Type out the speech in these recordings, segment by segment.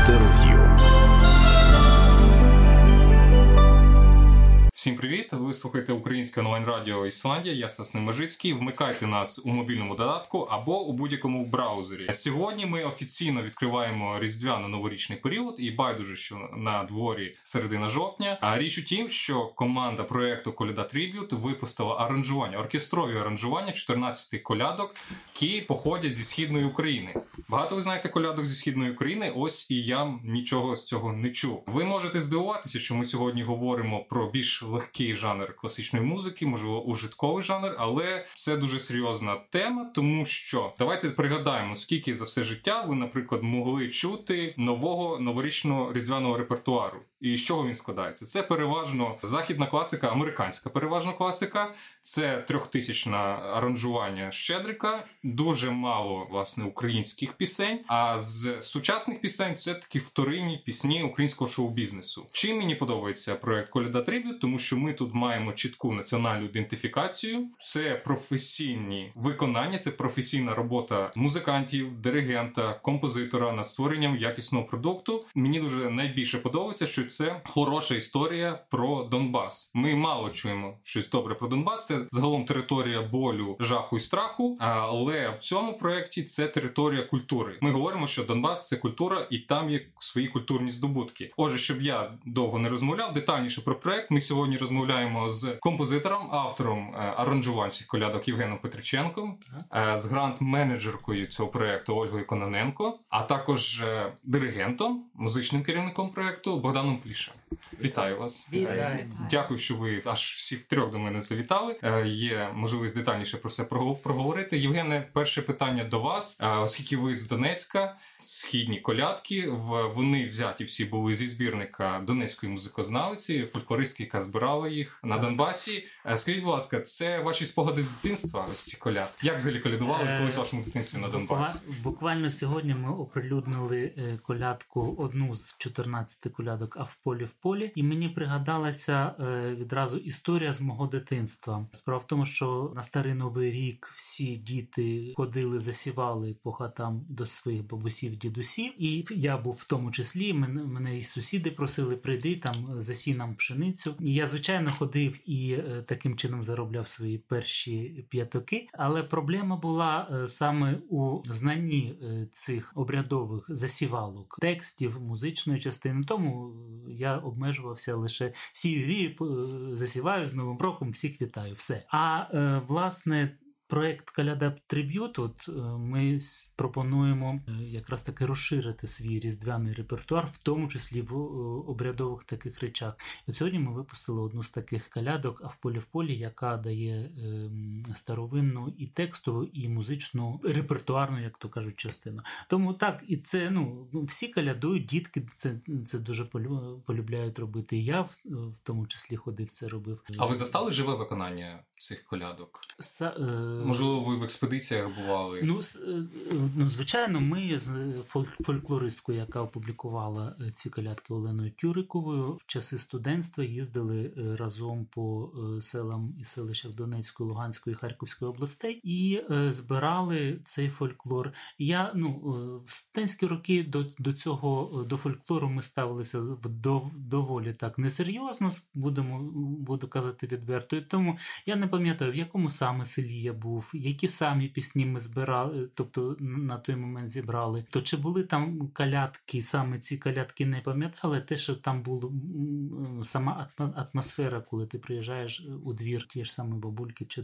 Інтерв'ю. Всім привіт! Ви слухаєте українське онлайн радіо Ісландія. Я Сасний Межицький. Вмикайте нас у мобільному додатку або у будь-якому браузері. Сьогодні ми офіційно відкриваємо різдвяно-новорічний період, і байдуже, що на дворі середина жовтня. А річ у тім, що команда проекту Коляда Триб'ют випустила аранжування, оркестрові аранжування 14 колядок, які походять зі східної України. Багато ви знаєте колядок зі східної України. Ось і я нічого з цього не чув. Ви можете здивуватися, що ми сьогодні говоримо про більш легкий жанр класичної музики, можливо, ужитковий жанр, але це дуже серйозна тема, тому що давайте пригадаємо, скільки за все життя ви, наприклад, могли чути нового новорічного різдвяного репертуару. І з чого він складається? Це переважно західна класика, американська переважно класика, це трьохтисячне аранжування Щедрика, дуже мало власне українських пісень. А з сучасних пісень це такі вторинні пісні українського шоу-бізнесу. Чим мені подобається проект Коляда Трибют, тому що ми тут маємо чітку національну ідентифікацію, це професійні виконання, це професійна робота музикантів, диригента, композитора над створенням якісного продукту. Мені дуже найбільше подобається, що це хороша історія про Донбас. Ми мало чуємо щось добре про Донбас. Це загалом територія болю, жаху і страху. Але в цьому проєкті це територія культури. Ми говоримо, що Донбас це культура, і там є свої культурні здобутки. Отже, щоб я довго не розмовляв, детальніше про проект. Ми сьогодні розмовляємо з композитором, автором е, аранжувань цих колядок Євгеном Петриченком, е, з грант-менеджеркою цього проекту Ольгою Кононенко, а також е, диригентом, музичним керівником проекту Богданом Плішем. Вітаю вас! Вітаю. Дякую, що ви аж всі втрьох до мене завітали. Є можливість детальніше про це проговорити. Євгене, перше питання до вас, оскільки ви з Донецька, східні колядки, вони взяті всі були зі збірника Донецької музикознавиці, фольклористки, яка збирала їх на Донбасі. Скажіть, будь ласка, це ваші спогади з дитинства? Ось ці коляд? Як взагалі колядували Е, колись в вашому дитинстві на Донбасі? Буквально сьогодні ми оприлюднили е, колядку одну з 14 колядок, а в полі в полі, і мені пригадалася е, відразу історія з мого дитинства. Справа в тому, що на старий новий рік всі діти ходили, засівали по хатам до своїх бабусів, дідусів, і я був в тому числі. Мене, мене і сусіди просили прийди там засій нам пшеницю. І я звичайно ходив і е, таким чином заробляв свої перші п'ятоки. Але проблема була е, саме у знанні цих обрядових засівалок, текстів, музичної частини. Тому я обмежувався лише сію, засіваю з новим роком, всіх вітаю. Все. А власне. Проект Каляда Триб'ют, от ми пропонуємо якраз таки розширити свій різдвяний репертуар, в тому числі в обрядових таких речах. І сьогодні ми випустили одну з таких калядок, а в полі в полі, яка дає старовинну і текстову, і музичну репертуарну, як то кажуть, частину. Тому так, і це ну всі калядують, дітки це це дуже полюбляють робити. І я в, в тому числі ходив це робив. А ви застали живе виконання цих колядок? Са, е... Можливо, ви в експедиціях бували? Ну, ну звичайно, ми з фольклористкою, яка опублікувала ці колядки Оленою Тюриковою, в часи студентства їздили разом по селам і селищах Донецької, Луганської, Харківської областей і збирали цей фольклор. Я ну в студентські роки до до цього до фольклору ми ставилися дов, доволі так несерйозно. Будемо буду казати відверто. І Тому я не пам'ятаю, в якому саме селі я був, які самі пісні ми збирали, тобто на той момент зібрали. То чи були там калятки, саме ці калятки не пам'ятали, те, що там була сама атмосфера, коли ти приїжджаєш у двір, ті ж самі бабульки чи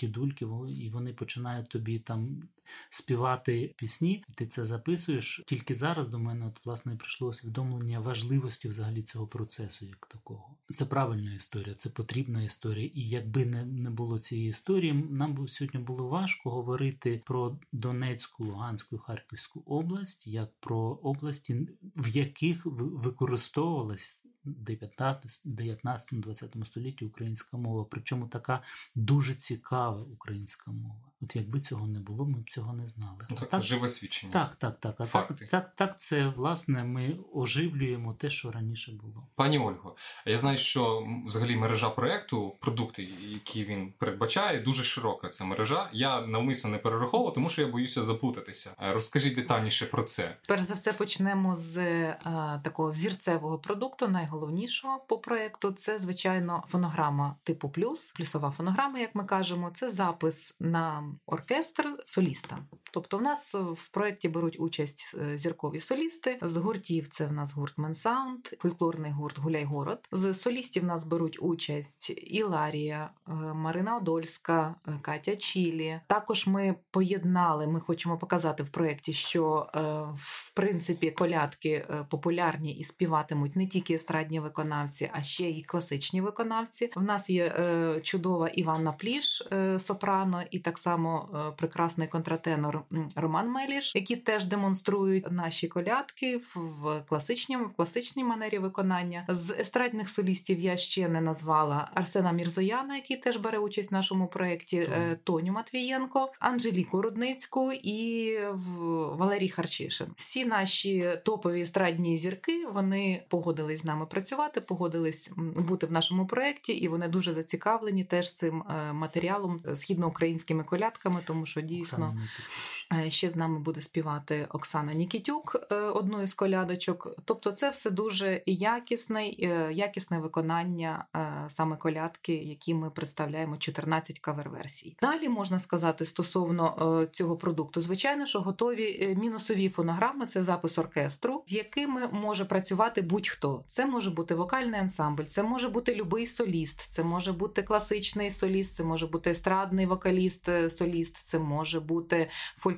дідульки, і вони починають тобі там співати пісні. Ти це записуєш. Тільки зараз до мене от власне прийшло усвідомлення важливості взагалі цього процесу, як такого. Це правильна історія, це потрібна історія. І якби не, не було цієї історії, нам би сьогодні було важко говорити про Донецьку, Луганську, Харківську область як про області, в яких використовувалась 19-20 столітті українська мова, причому така дуже цікава українська мова. От якби цього не було, ми б цього не знали. Ну, так, так, живе свідчення. так, так, так. А Факти. так, так, так, це власне ми оживлюємо те, що раніше було. Пані Ольго, я знаю, що взагалі мережа проекту, продукти, які він передбачає, дуже широка. Ця мережа. Я навмисно не перераховував, тому що я боюся заплутатися. Е, Розкажіть детальніше про це. Перш за все почнемо з е, такого взірцевого продукту, найголовнішого по проекту. Це звичайно фонограма типу плюс, плюсова фонограма, як ми кажемо. Це запис на оркестр соліста. Тобто, в нас в проєкті беруть участь е, зіркові солісти. З гуртів це в нас гурт Менсаунд, фольклорний гурт Гуляйгород. З солістів в нас беруть участь Іларія, е, Марина Одольська, е, Катя Чілі. Також ми поєднали. Ми хочемо показати в проєкті, що е, в принципі колядки е, популярні і співатимуть не тільки естрадні виконавці, а ще й класичні виконавці. В нас є е, чудова Іванна Пліш, е, сопрано, і так само е, прекрасний контратенор Роман Меліш, які теж демонструють наші колядки в- класичній, в класичній манері виконання. З естрадних солістів я ще не назвала Арсена Мірзояна, який теж бере участь в нашому проєкті, е, Тоню Матвієнко, Анжеліку Рудницьку і Валерій Харчишин. Всі наші топові естрадні зірки вони погодились з нами працювати, погодились бути в нашому проєкті, і вони дуже зацікавлені теж цим е, матеріалом східноукраїнськими колядками, тому що дійсно. Е, Ще з нами буде співати Оксана Нікітюк, е, одну із колядочок. Тобто, це все дуже якісне, е, якісне виконання саме колядки, які ми представляємо 14 кавер-версій. Далі можна сказати стосовно цього продукту, звичайно, що готові мінусові фонограми це запис оркестру, з якими може працювати будь-хто. Це може бути вокальний ансамбль, це може бути любий соліст, це може бути класичний соліст, це може бути естрадний вокаліст, соліст, це може бути фольклорний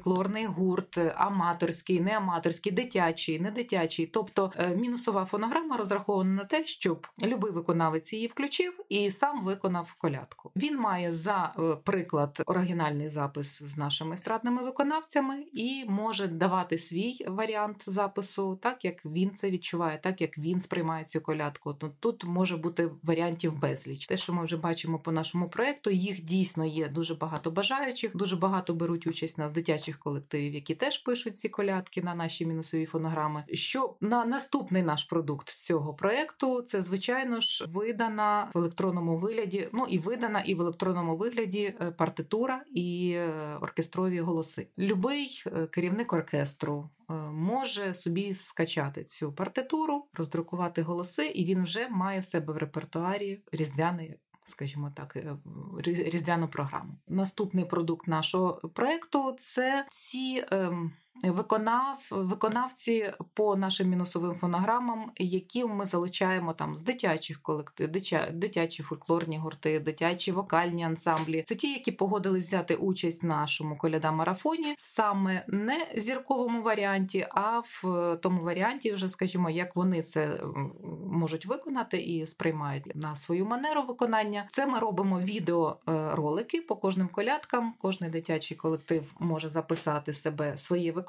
гурт, аматорський, не аматорський, дитячий, не дитячий. Тобто е, мінусова фонограма розрахована на те, щоб любий виконавець її включив і сам виконав колядку. Він має за е, приклад оригінальний запис з нашими естрадними виконавцями і може давати свій варіант запису, так як він це відчуває, так як він сприймає цю колядку. Тут може бути варіантів безліч. Те, що ми вже бачимо по нашому проекту, їх дійсно є дуже багато бажаючих, дуже багато беруть участь на з дитячих колективів, які теж пишуть ці колядки на наші мінусові фонограми. Що на наступний наш продукт цього проекту, це звичайно ж видана в електронному вигляді. Ну і видана, і в електронному вигляді е, партитура і е, оркестрові голоси. Любий е, керівник оркестру. Може собі скачати цю партитуру, роздрукувати голоси, і він вже має в себе в репертуарі різдвяний скажімо так, е, різдвяну програму. Наступний продукт нашого проекту це ці. ем, Виконав виконавці по нашим мінусовим фонограмам, які ми залучаємо там з дитячих колективів, дитя, дитячі фольклорні гурти, дитячі вокальні ансамблі. Це ті, які погодились взяти участь в нашому коляда марафоні, саме не зірковому варіанті, а в тому варіанті, вже скажімо, як вони це можуть виконати і сприймають на свою манеру виконання. Це ми робимо відеоролики по кожним колядкам. Кожний дитячий колектив може записати себе своє виконання.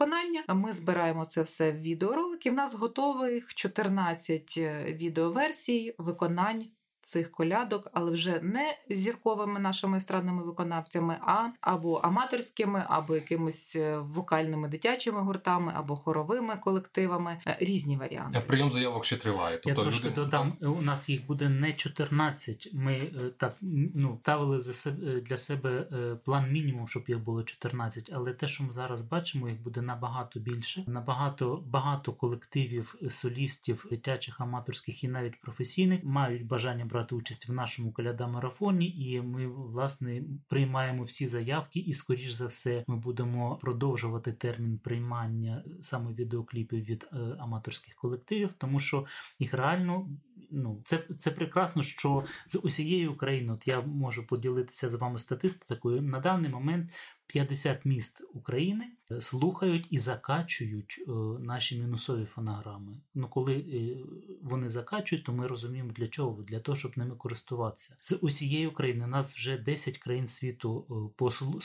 Ми збираємо це все в відеоролики. В нас готових 14 відеоверсій виконань. Цих колядок, але вже не зірковими нашими естрадними виконавцями, а або аматорськими, або якимись е, вокальними дитячими гуртами, або хоровими колективами. Е, Різні варіанти. Е, Прийом заявок ще триває. Я Тобто трошки люди додам, у нас їх буде не 14. Ми так ну ставили за себе для себе план мінімум, щоб їх було 14, але те, що ми зараз бачимо, їх буде набагато більше. Набагато багато колективів солістів, дитячих, аматорських і навіть професійних мають бажання брати участь в нашому коляда марафоні, і ми власне приймаємо всі заявки, і скоріш за все ми будемо продовжувати термін приймання саме відеокліпів від е, аматорських колективів, тому що їх реально ну це, це прекрасно, що з усієї України, от я можу поділитися з вами статистикою. На даний момент 50 міст України слухають і закачують е, наші мінусові фонограми. Ну, коли е, вони закачують, то ми розуміємо для чого? Для того, щоб ними користуватися. З усієї України нас вже 10 країн світу е, послу-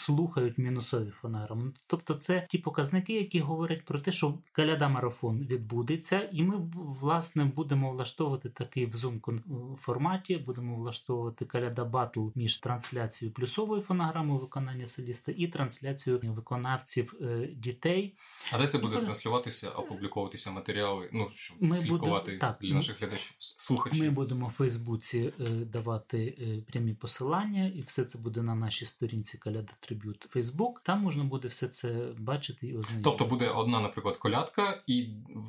мінусові фонограми. Ну, Тобто, це ті показники, які говорять про те, що коляда марафон відбудеться, і ми власне будемо влаштовувати такий в кон- форматі, будемо влаштовувати коляда батл між трансляцією плюсової фонограми виконання соліста і трансляцію виконавців дітей. А де це буде кожен- транслюватися, опубліковуватися матеріали? Ну щоб Ми слідкувати будемо- так, для наших глядачів, слухачів. Ми будемо в Фейсбуці е, давати е, прямі посилання, і все це буде на нашій сторінці Каляда Триб'ют Фейсбук. Там можна буде все це бачити і ознайомитися. Тобто буде одна, наприклад, колядка і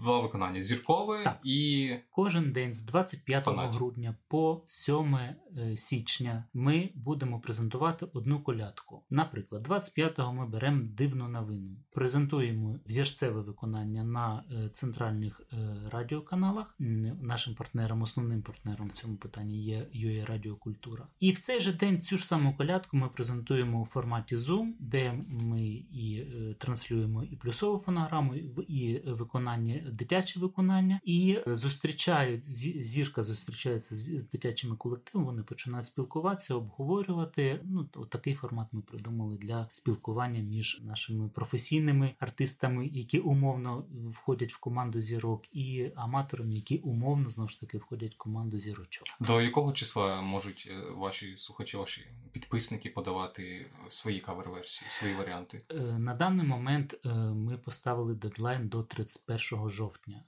два виконання зіркове Так. і Кожен день з 25 Фанатів. грудня по 7 е, січня ми будемо презентувати одну колядку. Наприклад, 25-го ми беремо дивну новину, презентуємо взірцеве виконання на е, центральних е, радіоканалах. Нашим партнером, основним партнером в цьому питанні є UA Радіокультура. І в цей же день цю ж саму колядку ми презентуємо у форматі Zoom, де ми і е, транслюємо і плюсову фонограму, і виконання, дитяче виконання, і зустрічають зірка зустрічається з, дитячими колективами. Вони починають спілкуватися, обговорювати. Ну такий формат ми придумали для спілкування між нашими професійними артистами, які умовно входять в команду зірок, і аматорами, які умовно знову ж таки входять в команду зірочок. до якого числа можуть е, ваші слухачі, ваші підписники подавати свої кавер-версії, свої варіанти? Е, На даний момент е, ми поставили дедлайн до 31 жовтня.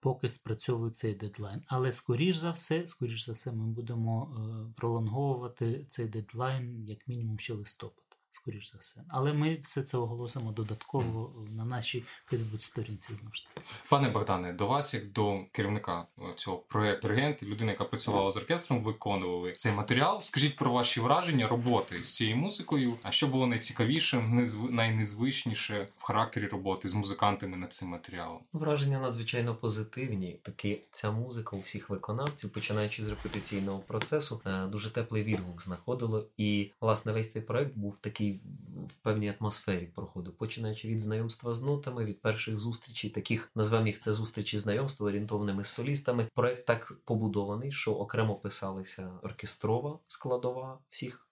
Поки спрацьовує цей дедлайн. Але скоріш за все, скоріш за все, ми будемо е, пролонговувати цей дедлайн як мінімум ще листопад. Скоріш за все. Але ми все це оголосимо додатково на нашій Фейсбук-сторінці знову ж таки. Пане Богдане, до вас, як до керівника е, цього проєкту Регент, людина, яка працювала з оркестром, виконували цей матеріал. Скажіть про ваші враження роботи з цією музикою. А що було найцікавішим, незв... найнезвичніше в характері роботи з музикантами над цим матеріалом? Враження надзвичайно позитивні. Таки ця музика у всіх виконавців, починаючи з репетиційного процесу, е, дуже теплий відгук знаходило. І власне весь цей проект був такий в певній атмосфері проходив, починаючи від знайомства з нотами, від перших зустрічей, таких назвемо їх це зустрічі знайомства орієнтованими з солістами. Проект так побудований, що окремо писалися оркестрова складова всіх.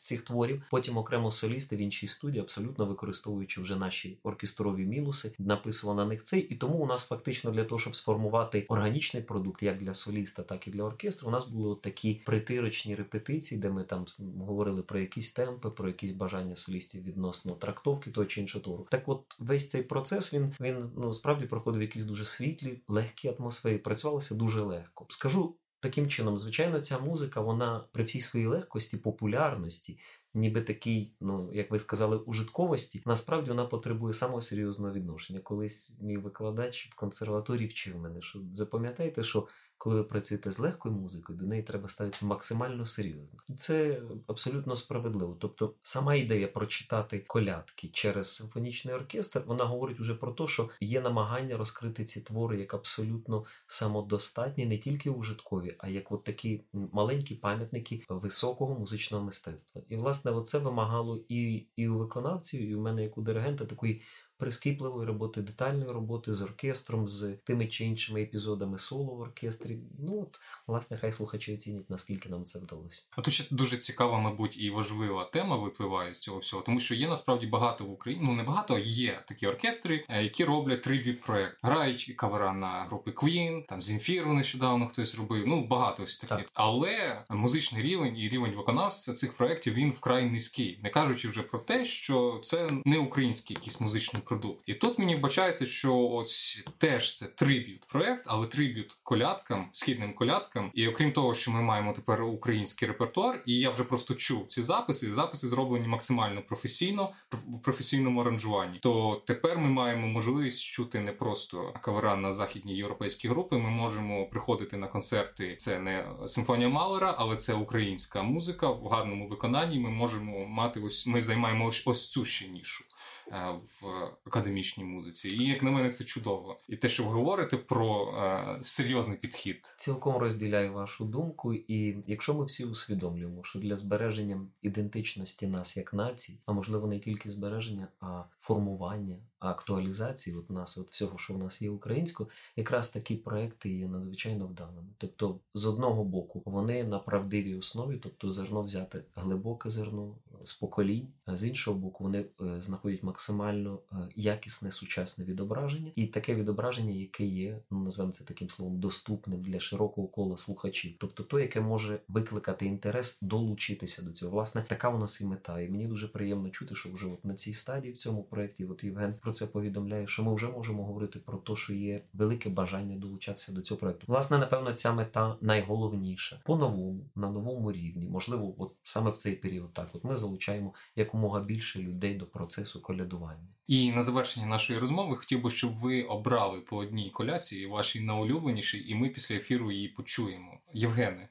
Цих творів, потім окремо солісти в іншій студії, абсолютно використовуючи вже наші оркестрові мінуси, написував на них цей. І тому у нас фактично для того, щоб сформувати органічний продукт, як для соліста, так і для оркестру, у нас були от такі притирочні репетиції, де ми там говорили про якісь темпи, про якісь бажання солістів відносно трактовки того чи іншого твору. Так, от весь цей процес він він ну справді проходив якісь дуже світлі, легкі атмосфері. Працювалося дуже легко. Скажу. Таким чином, звичайно, ця музика, вона при всій своїй легкості, популярності, ніби такий, ну як ви сказали, ужитковості, насправді вона потребує самого серйозного відношення. Колись мій викладач в консерваторії вчив мене, що запам'ятайте, що коли ви працюєте з легкою музикою, до неї треба ставитися максимально серйозно. І це абсолютно справедливо. Тобто, сама ідея прочитати колядки через симфонічний оркестр, вона говорить уже про те, що є намагання розкрити ці твори як абсолютно самодостатні, не тільки ужиткові, а як от такі маленькі пам'ятники високого музичного мистецтва. І власне, оце вимагало і, і у виконавців, і у мене як у диригента такої. Прискіпливої роботи, детальної роботи з оркестром, з тими чи іншими епізодами соло в оркестрі. Ну от, власне, хай слухачі оцінять, наскільки нам це вдалося. А тут ще дуже цікава, мабуть, і важлива тема випливає з цього всього, тому що є насправді багато в Україні. Ну не багато, є такі оркестри, е, які роблять триб'ют проект. Грають кавера на групи Queen, там Земфіру нещодавно хтось робив. Ну багато ось таких. Так. Але музичний рівень і рівень виконавця цих проєктів він вкрай низький, не кажучи вже про те, що це не український якийсь музичний продукт. І тут мені вбачається, що ось теж це триб'ют проект, але триб'ют колядкам, східним колядкам. І окрім того, що ми маємо тепер український репертуар, і я вже просто чув ці записи. Записи зроблені максимально професійно в професійному аранжуванні. То тепер ми маємо можливість чути не просто кавера на західні європейські групи. Ми можемо приходити на концерти. Це не симфонія Малера, але це українська музика в гарному виконанні. Ми можемо мати ось ми займаємо ось, ось цю ще нішу в академічній музиці. І як на мене, це чудово. І те, що ви говорите про е, серйозний підхід. Цілком розділяю вашу думку, і якщо ми всі усвідомлюємо, що для збереження ідентичності нас як нації, а можливо не тільки збереження, а формування, актуалізації от нас, от всього, що в нас є українською, якраз такі проекти є надзвичайно вдалими. Тобто, з одного боку, вони на правдивій основі, тобто зерно взяти глибоке зерно, з поколінь. А з іншого боку, вони е, знаходять максимально е, якісне сучасне відображення, і таке відображення, яке є, ну називаємо це таким словом, доступним для широкого кола слухачів, тобто то, яке може викликати інтерес, долучитися до цього. Власне, така у нас і мета. І мені дуже приємно чути, що вже от на цій стадії в цьому проєкті, от Євген про це повідомляє, що ми вже можемо говорити про те, що є велике бажання долучатися до цього проєкту. Власне, напевно, ця мета найголовніша по-новому, на новому рівні. Можливо, от саме в цей період так. От ми залучаємо якомога більше людей до процесу колядування. І на завершення нашої розмови хотів би, щоб ви обрали по одній коляції вашій найулюбленішій, і ми після ефіру її почуємо. Євгене.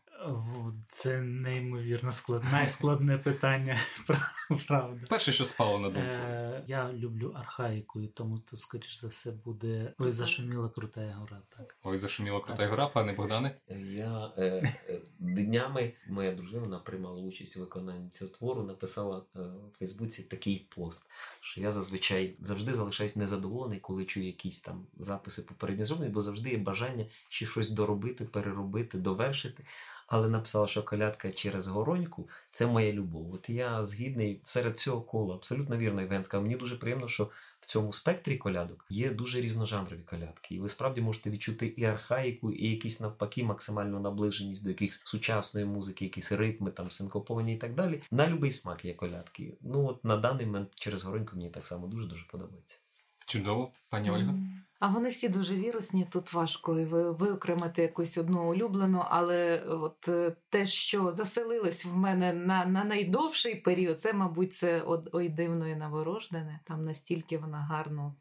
Це неймовірно складне складне питання. Правда. Перше, що спало на думку. Е, Я люблю архаїку, і тому то, скоріш за все, буде ой, зашуміла крута гора. Так. Ой, зашуміла крута гора, пане Богдане. Я е, е, днями моя дружина вона приймала участь у виконанні цього твору, написала е, у Фейсбуці такий пост, що я зазвичай завжди залишаюсь незадоволений, коли чую якісь там записи попередньо зроблені, бо завжди є бажання ще щось доробити, переробити, довершити. Але написала, що колядка через гороньку це моя любов. От я згідний серед всього кола, абсолютно вірно, Євген сказав. Мені дуже приємно, що в цьому спектрі колядок є дуже різножанрові колядки. І ви справді можете відчути і архаїку, і якісь навпаки максимальну наближеність до якихось сучасної музики, якісь ритми, там синкоповані і так далі. На любий смак є колядки. Ну от на даний момент через гороньку мені так само дуже дуже подобається. Чудово, пані Ольга. А вони всі дуже вірусні. Тут важко виокремити якусь одну улюблену, але от е, те, що заселилось в мене на на найдовший період, це, мабуть, це ой дивно і наворождене. Там настільки вона гарно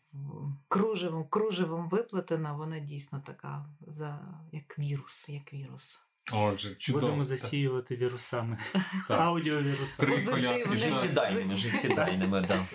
кружевом, кружевом виплетена, вона дійсно така за як вірус, як вірус. Отже, чудово. Будемо засіювати вірусами. Аудіовірусами. Три колядки. Життєдайними, життєдайними, да.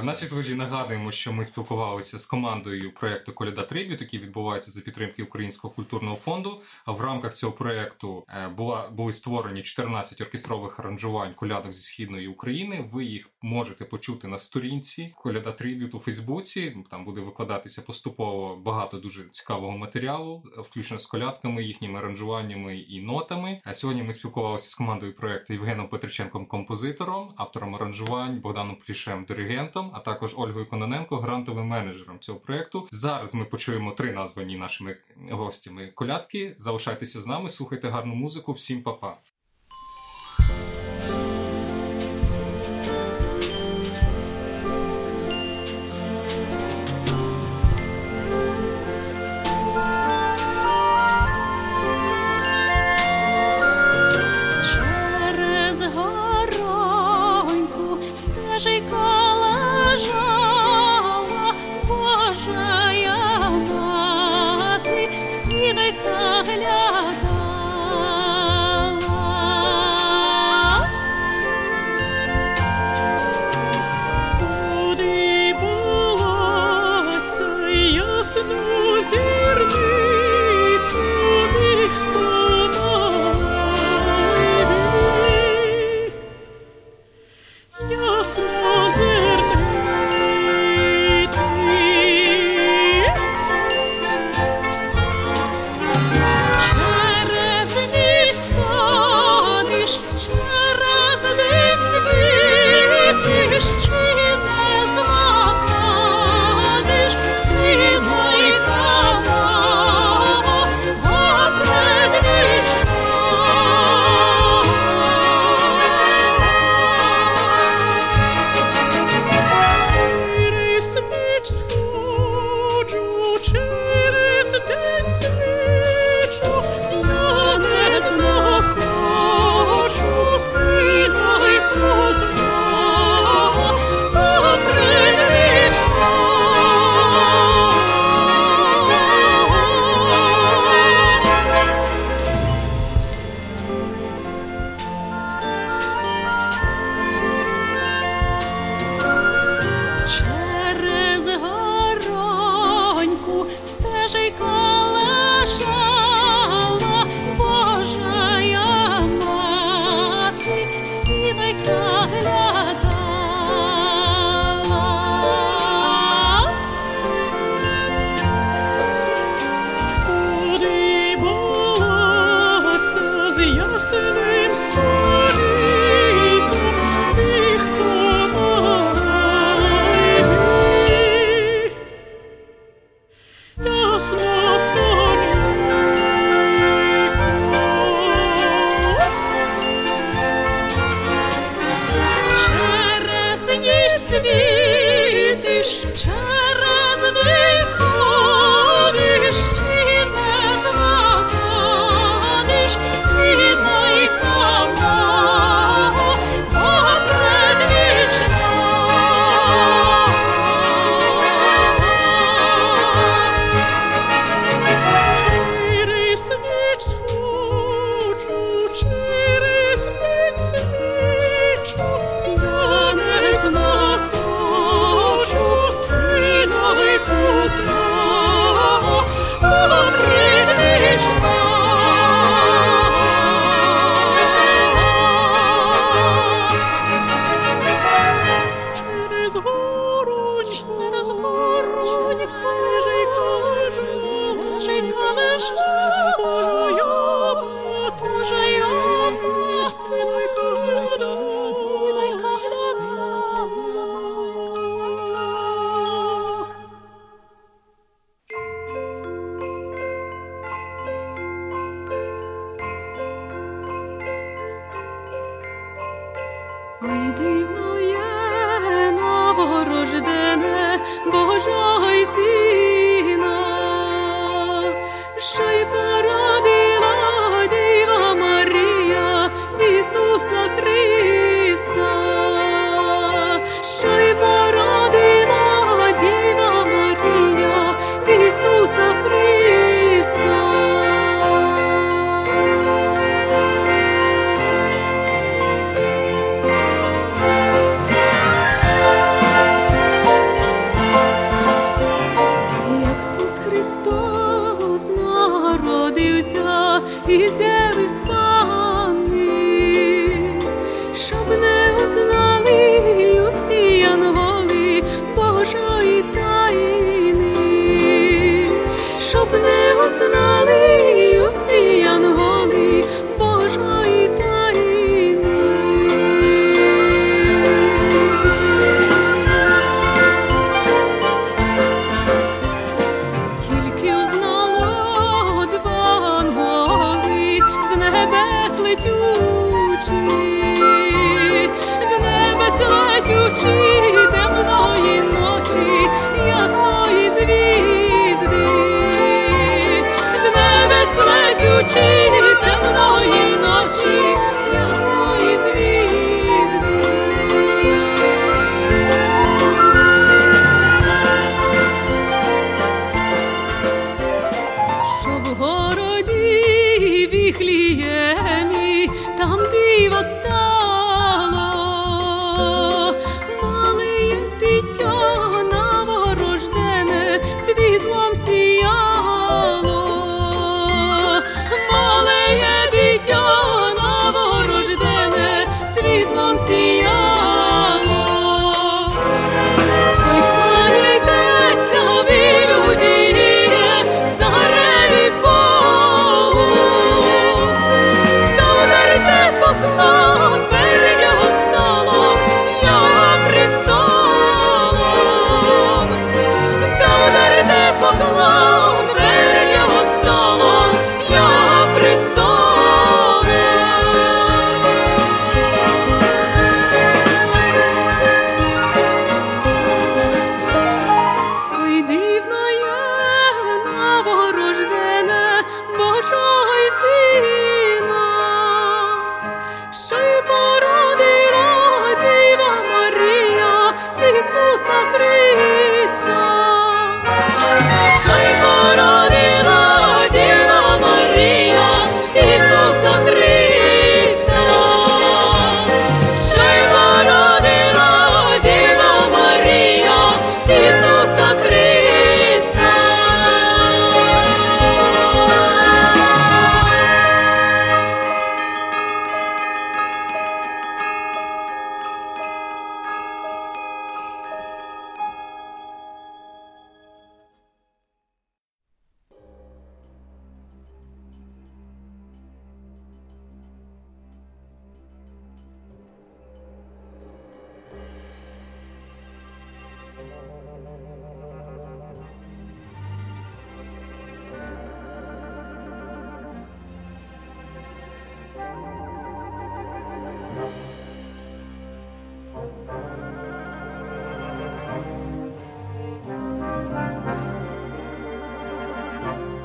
В нашій згоді нагадуємо, що ми спілкувалися з командою проєкту Коляда Трибют, який відбувається за підтримки Українського культурного фонду. В рамках цього проєкту е, були створені 14 оркестрових аранжувань колядок зі східної України. Ви їх можете почути на сторінці Коляда Трибют у Фейсбуці. Там буде викладатися поступово багато дуже цікавого матеріалу, включно з колядками, їхніми аранжуваннями і нотами. А сьогодні ми спілкувалися з командою проєкту Євгеном Петриченком, композитором, автором аранжувань, Богданом Плішем, диригентом, а також Ольгою Кононенко, грантовим менеджером цього проєкту. Зараз ми почуємо три названі нашими гостями колядки. Залишайтеся з нами, слухайте гарну музику. Всім па-па! 是这 летючи з темної ночі, ясної Bye.